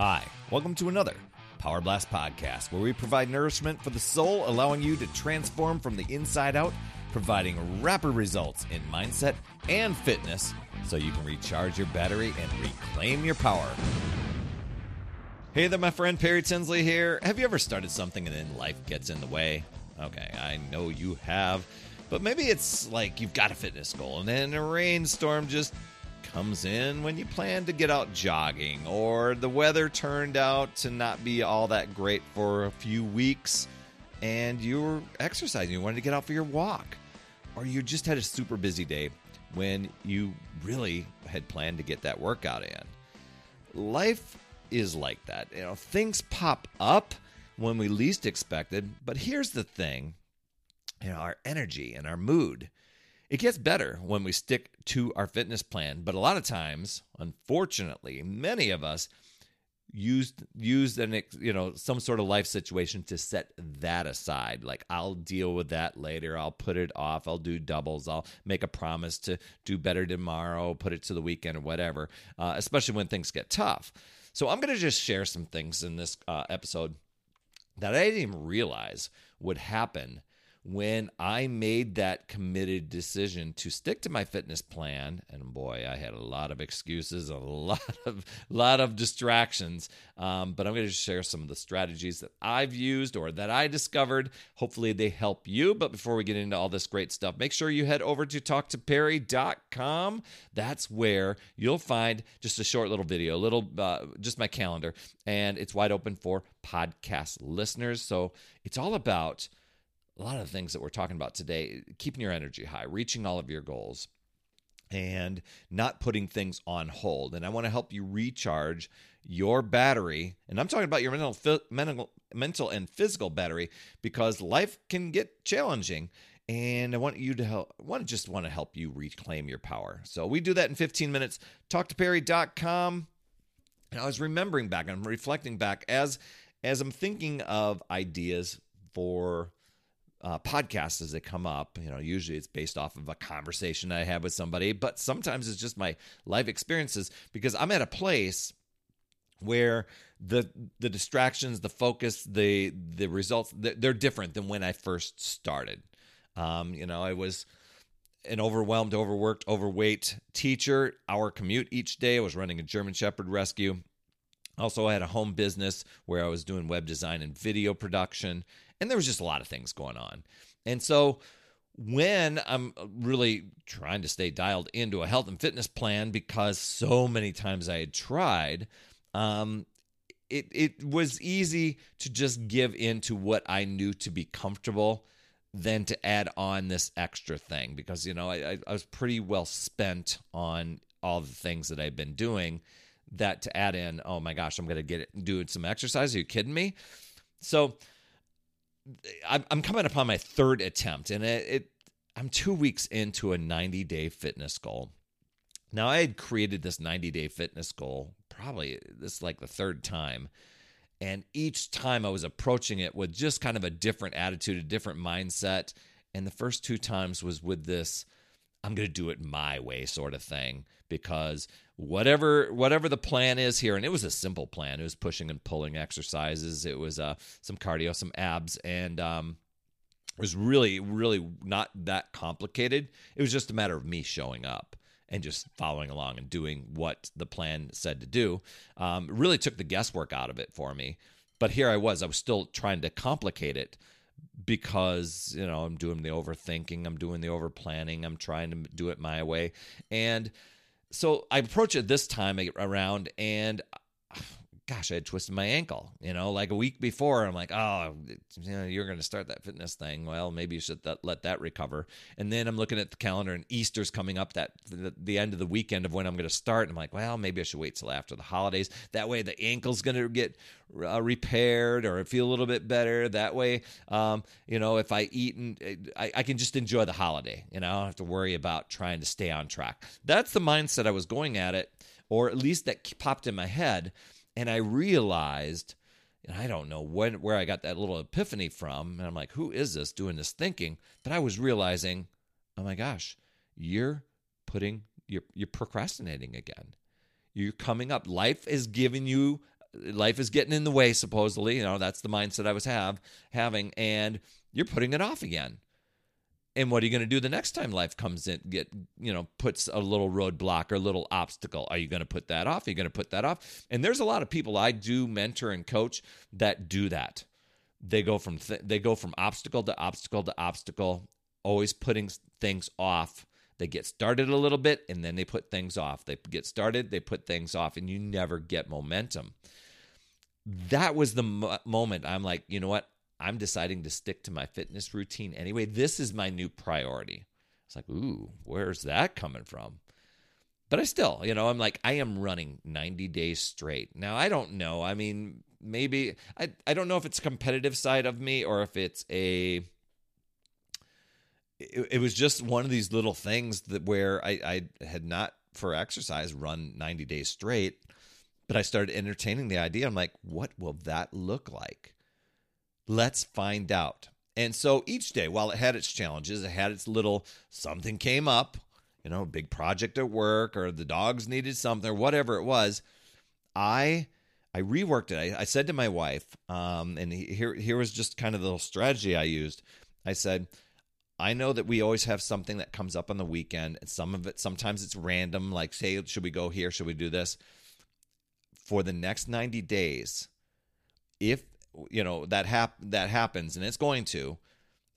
Hi, welcome to another Power Blast podcast where we provide nourishment for the soul, allowing you to transform from the inside out, providing rapid results in mindset and fitness so you can recharge your battery and reclaim your power. Hey there, my friend Perry Tinsley here. Have you ever started something and then life gets in the way? Okay, I know you have. But maybe it's like you've got a fitness goal and then a rainstorm just comes in when you plan to get out jogging, or the weather turned out to not be all that great for a few weeks and you were exercising, you wanted to get out for your walk, or you just had a super busy day when you really had planned to get that workout in. Life is like that. You know, things pop up when we least expected, but here's the thing you know, our energy and our mood. It gets better when we stick to our fitness plan, but a lot of times, unfortunately, many of us used used an you know some sort of life situation to set that aside. Like i'll deal with that later. I'll put it off. I'll do doubles. I'll make a promise to do better tomorrow put it to the weekend or whatever uh, especially when things get tough. So i'm going to just share some things in this uh, episode that i didn't even realize would happen when I made that committed decision to stick to my fitness plan, and boy, I had a lot of excuses, a lot of lot of distractions. Um, but I'm going to share some of the strategies that I've used or that I discovered. Hopefully, they help you. But before we get into all this great stuff, make sure you head over to talktoperry.com. That's where you'll find just a short little video, a little uh, just my calendar, and it's wide open for podcast listeners. So it's all about a lot of the things that we're talking about today, keeping your energy high, reaching all of your goals, and not putting things on hold. And I want to help you recharge your battery. And I'm talking about your mental, mental, mental and physical battery because life can get challenging. And I want you to help, I want to just want to help you reclaim your power. So we do that in 15 minutes. Talktoperry.com. And I was remembering back, I'm reflecting back as as I'm thinking of ideas for uh, podcasts as they come up. You know, usually it's based off of a conversation I have with somebody, but sometimes it's just my life experiences because I'm at a place where the the distractions, the focus, the the results they're different than when I first started. Um, you know, I was an overwhelmed, overworked, overweight teacher. Our commute each day I was running a German Shepherd rescue. Also, I had a home business where I was doing web design and video production and there was just a lot of things going on. And so when I'm really trying to stay dialed into a health and fitness plan because so many times I had tried, um, it it was easy to just give in to what I knew to be comfortable than to add on this extra thing because you know I, I was pretty well spent on all the things that I've been doing. That to add in, oh my gosh, I'm gonna get it doing some exercise. Are you kidding me? So I'm coming upon my third attempt, and it, it I'm two weeks into a 90 day fitness goal. Now I had created this 90 day fitness goal probably this is like the third time. And each time I was approaching it with just kind of a different attitude, a different mindset. And the first two times was with this I'm going to do it my way sort of thing because whatever whatever the plan is here and it was a simple plan. It was pushing and pulling exercises. It was uh, some cardio some abs and um, it was really really not that complicated. It was just a matter of me showing up and just following along and doing what the plan said to do. Um, really took the guesswork out of it for me. But here i was i was still trying to complicate it because you know I'm doing the overthinking, I'm doing the over planning, I'm trying to do it my way, and so I approach it this time around, and gosh, I had twisted my ankle, you know, like a week before. I'm like, oh, you know, you're going to start that fitness thing. Well, maybe you should let that recover. And then I'm looking at the calendar and Easter's coming up that the, the end of the weekend of when I'm going to start. And I'm like, well, maybe I should wait till after the holidays. That way the ankle's going to get uh, repaired or feel a little bit better. That way, um, you know, if I eat and I, I can just enjoy the holiday, you know, I don't have to worry about trying to stay on track. That's the mindset I was going at it, or at least that popped in my head and I realized, and I don't know when where I got that little epiphany from, and I'm like, who is this doing this thinking? That I was realizing, oh my gosh, you're putting you're you're procrastinating again. You're coming up. Life is giving you life is getting in the way supposedly you know that's the mindset i was have having and you're putting it off again and what are you going to do the next time life comes in get you know puts a little roadblock or a little obstacle? Are you going to put that off? Are you going to put that off? And there's a lot of people i do mentor and coach that do that. They go from th- they go from obstacle to obstacle to obstacle always putting things off. They get started a little bit and then they put things off. They get started they put things off and you never get momentum. That was the mo- moment i'm like you know what I'm deciding to stick to my fitness routine anyway. This is my new priority. It's like, ooh, where's that coming from? But I still, you know, I'm like, I am running 90 days straight. Now, I don't know. I mean, maybe, I, I don't know if it's competitive side of me or if it's a, it, it was just one of these little things that where I, I had not for exercise run 90 days straight, but I started entertaining the idea. I'm like, what will that look like? Let's find out. And so each day, while it had its challenges, it had its little something came up, you know, big project at work or the dogs needed something or whatever it was. I I reworked it. I, I said to my wife, um, and here here was just kind of the little strategy I used. I said, I know that we always have something that comes up on the weekend, and some of it sometimes it's random, like say, should we go here? Should we do this? For the next 90 days, if you know that hap- that happens and it's going to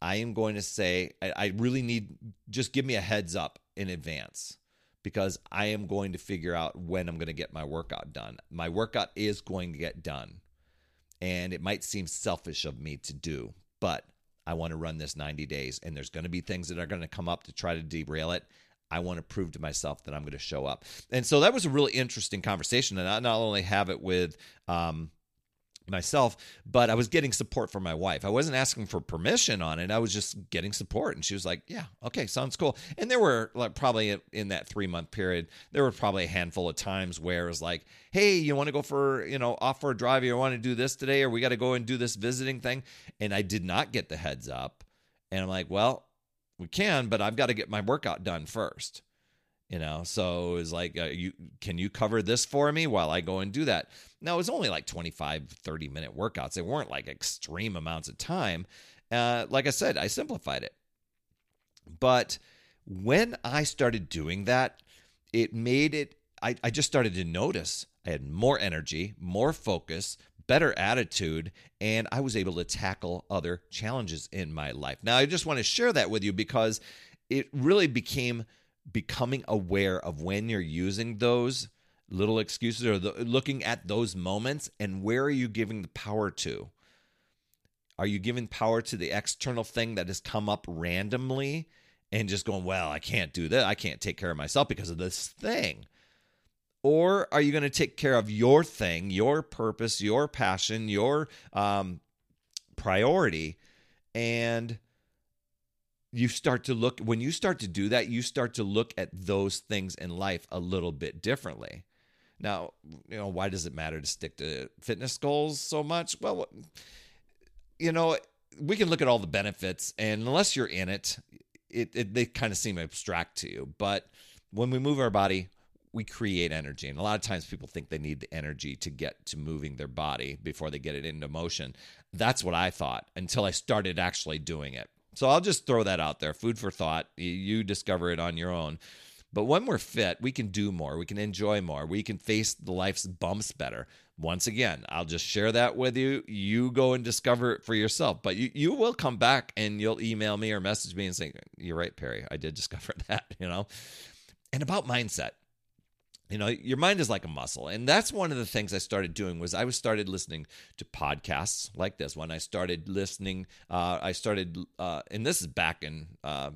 i am going to say I, I really need just give me a heads up in advance because i am going to figure out when i'm going to get my workout done my workout is going to get done and it might seem selfish of me to do but i want to run this 90 days and there's going to be things that are going to come up to try to derail it I want to prove to myself that I'm going to show up. And so that was a really interesting conversation. And I not only have it with um, myself, but I was getting support from my wife. I wasn't asking for permission on it. I was just getting support. And she was like, Yeah, okay, sounds cool. And there were like probably in that three month period, there were probably a handful of times where it was like, Hey, you want to go for, you know, off for a drive? You want to do this today? Or we got to go and do this visiting thing. And I did not get the heads up. And I'm like, Well, we can, but I've got to get my workout done first you know so it was like uh, you can you cover this for me while i go and do that now it was only like 25 30 minute workouts. They weren't like extreme amounts of time. Uh, like i said i simplified it. But when i started doing that it made it I, I just started to notice i had more energy more focus better attitude and i was able to tackle other challenges in my life. Now i just want to share that with you because it really became becoming aware of when you're using those little excuses or the, looking at those moments and where are you giving the power to? Are you giving power to the external thing that has come up randomly and just going, well, I can't do that. I can't take care of myself because of this thing. Or are you going to take care of your thing, your purpose, your passion, your um, priority, and you start to look when you start to do that you start to look at those things in life a little bit differently now you know why does it matter to stick to fitness goals so much well you know we can look at all the benefits and unless you're in it it, it they kind of seem abstract to you but when we move our body we create energy and a lot of times people think they need the energy to get to moving their body before they get it into motion that's what i thought until i started actually doing it so I'll just throw that out there. Food for thought. You discover it on your own. But when we're fit, we can do more. We can enjoy more. We can face the life's bumps better. Once again, I'll just share that with you. You go and discover it for yourself. But you, you will come back and you'll email me or message me and say, You're right, Perry. I did discover that, you know? And about mindset you know your mind is like a muscle and that's one of the things i started doing was i was started listening to podcasts like this one i started listening uh, i started uh, and this is back in uh,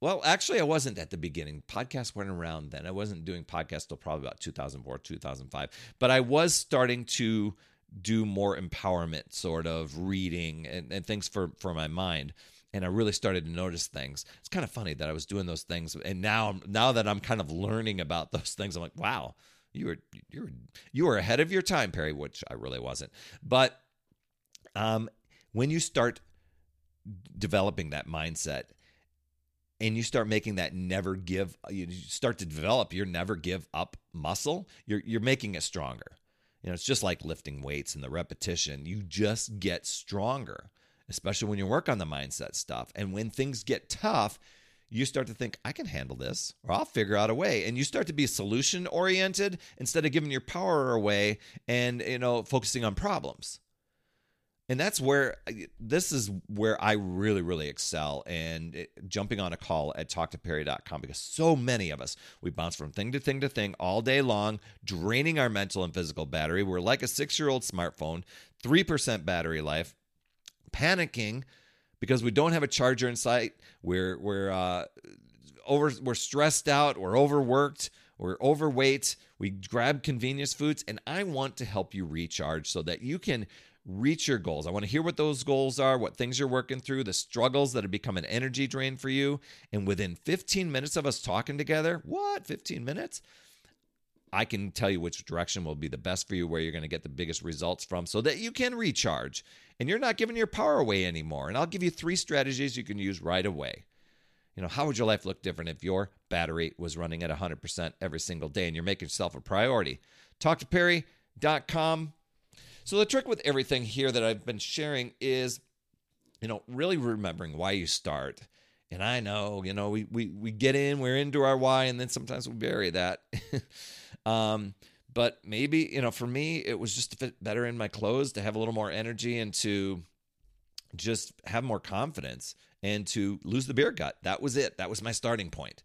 well actually i wasn't at the beginning podcasts weren't around then i wasn't doing podcasts till probably about 2004 2005 but i was starting to do more empowerment sort of reading and, and things for for my mind and I really started to notice things. It's kind of funny that I was doing those things, and now now that I'm kind of learning about those things, I'm like, wow, you were you were you were ahead of your time, Perry, which I really wasn't. But um, when you start developing that mindset and you start making that never give you start to develop your never give up muscle you're you're making it stronger You know, it's just like lifting weights and the repetition. You just get stronger, especially when you work on the mindset stuff. And when things get tough, you start to think, I can handle this, or I'll figure out a way. And you start to be solution oriented instead of giving your power away and, you know, focusing on problems. And that's where this is where I really, really excel and it, jumping on a call at talktoperry.com because so many of us, we bounce from thing to thing to thing all day long, draining our mental and physical battery. We're like a six year old smartphone, 3% battery life, panicking because we don't have a charger in sight. We're we're uh, over we're stressed out. We're overworked. We're overweight. We grab convenience foods, and I want to help you recharge so that you can reach your goals. I want to hear what those goals are, what things you're working through, the struggles that have become an energy drain for you. And within 15 minutes of us talking together, what, 15 minutes? I can tell you which direction will be the best for you, where you're going to get the biggest results from, so that you can recharge and you're not giving your power away anymore. And I'll give you three strategies you can use right away. You know, how would your life look different if your battery was running at 100% every single day and you're making yourself a priority? Talk to Perry.com. So, the trick with everything here that I've been sharing is, you know, really remembering why you start. And I know, you know, we, we, we get in, we're into our why, and then sometimes we bury that. um, but maybe, you know, for me, it was just to fit better in my clothes, to have a little more energy and to just have more confidence and to lose the beer gut. That was it. That was my starting point.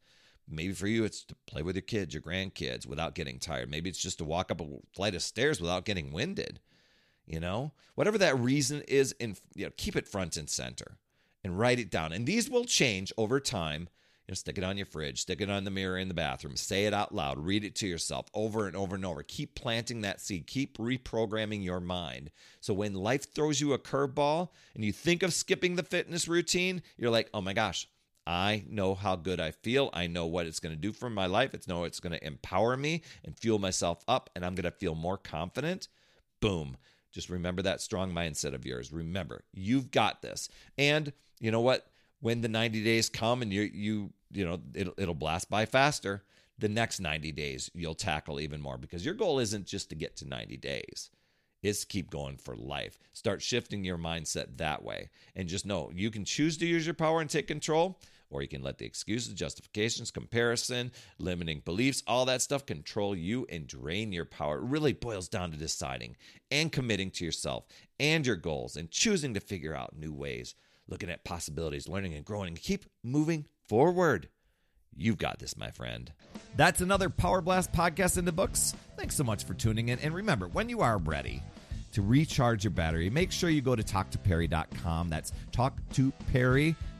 Maybe for you, it's to play with your kids, your grandkids without getting tired. Maybe it's just to walk up a flight of stairs without getting winded. You know, whatever that reason is, in you know, keep it front and center and write it down. And these will change over time you know, stick it on your fridge, stick it on the mirror in the bathroom, say it out loud, read it to yourself over and over and over. Keep planting that seed, keep reprogramming your mind. So when life throws you a curveball and you think of skipping the fitness routine, you're like, oh my gosh, I know how good I feel. I know what it's going to do for my life. It's know it's going to empower me and fuel myself up, and I'm going to feel more confident. Boom. Just remember that strong mindset of yours. Remember, you've got this. And you know what? when the 90 days come and you you you know it'll, it'll blast by faster the next 90 days you'll tackle even more because your goal isn't just to get to 90 days it's keep going for life start shifting your mindset that way and just know you can choose to use your power and take control or you can let the excuses justifications comparison limiting beliefs all that stuff control you and drain your power it really boils down to deciding and committing to yourself and your goals and choosing to figure out new ways looking at possibilities, learning and growing, and keep moving forward. You've got this, my friend. That's another Power Blast podcast in the books. Thanks so much for tuning in. And remember, when you are ready to recharge your battery, make sure you go to talktoperry.com. That's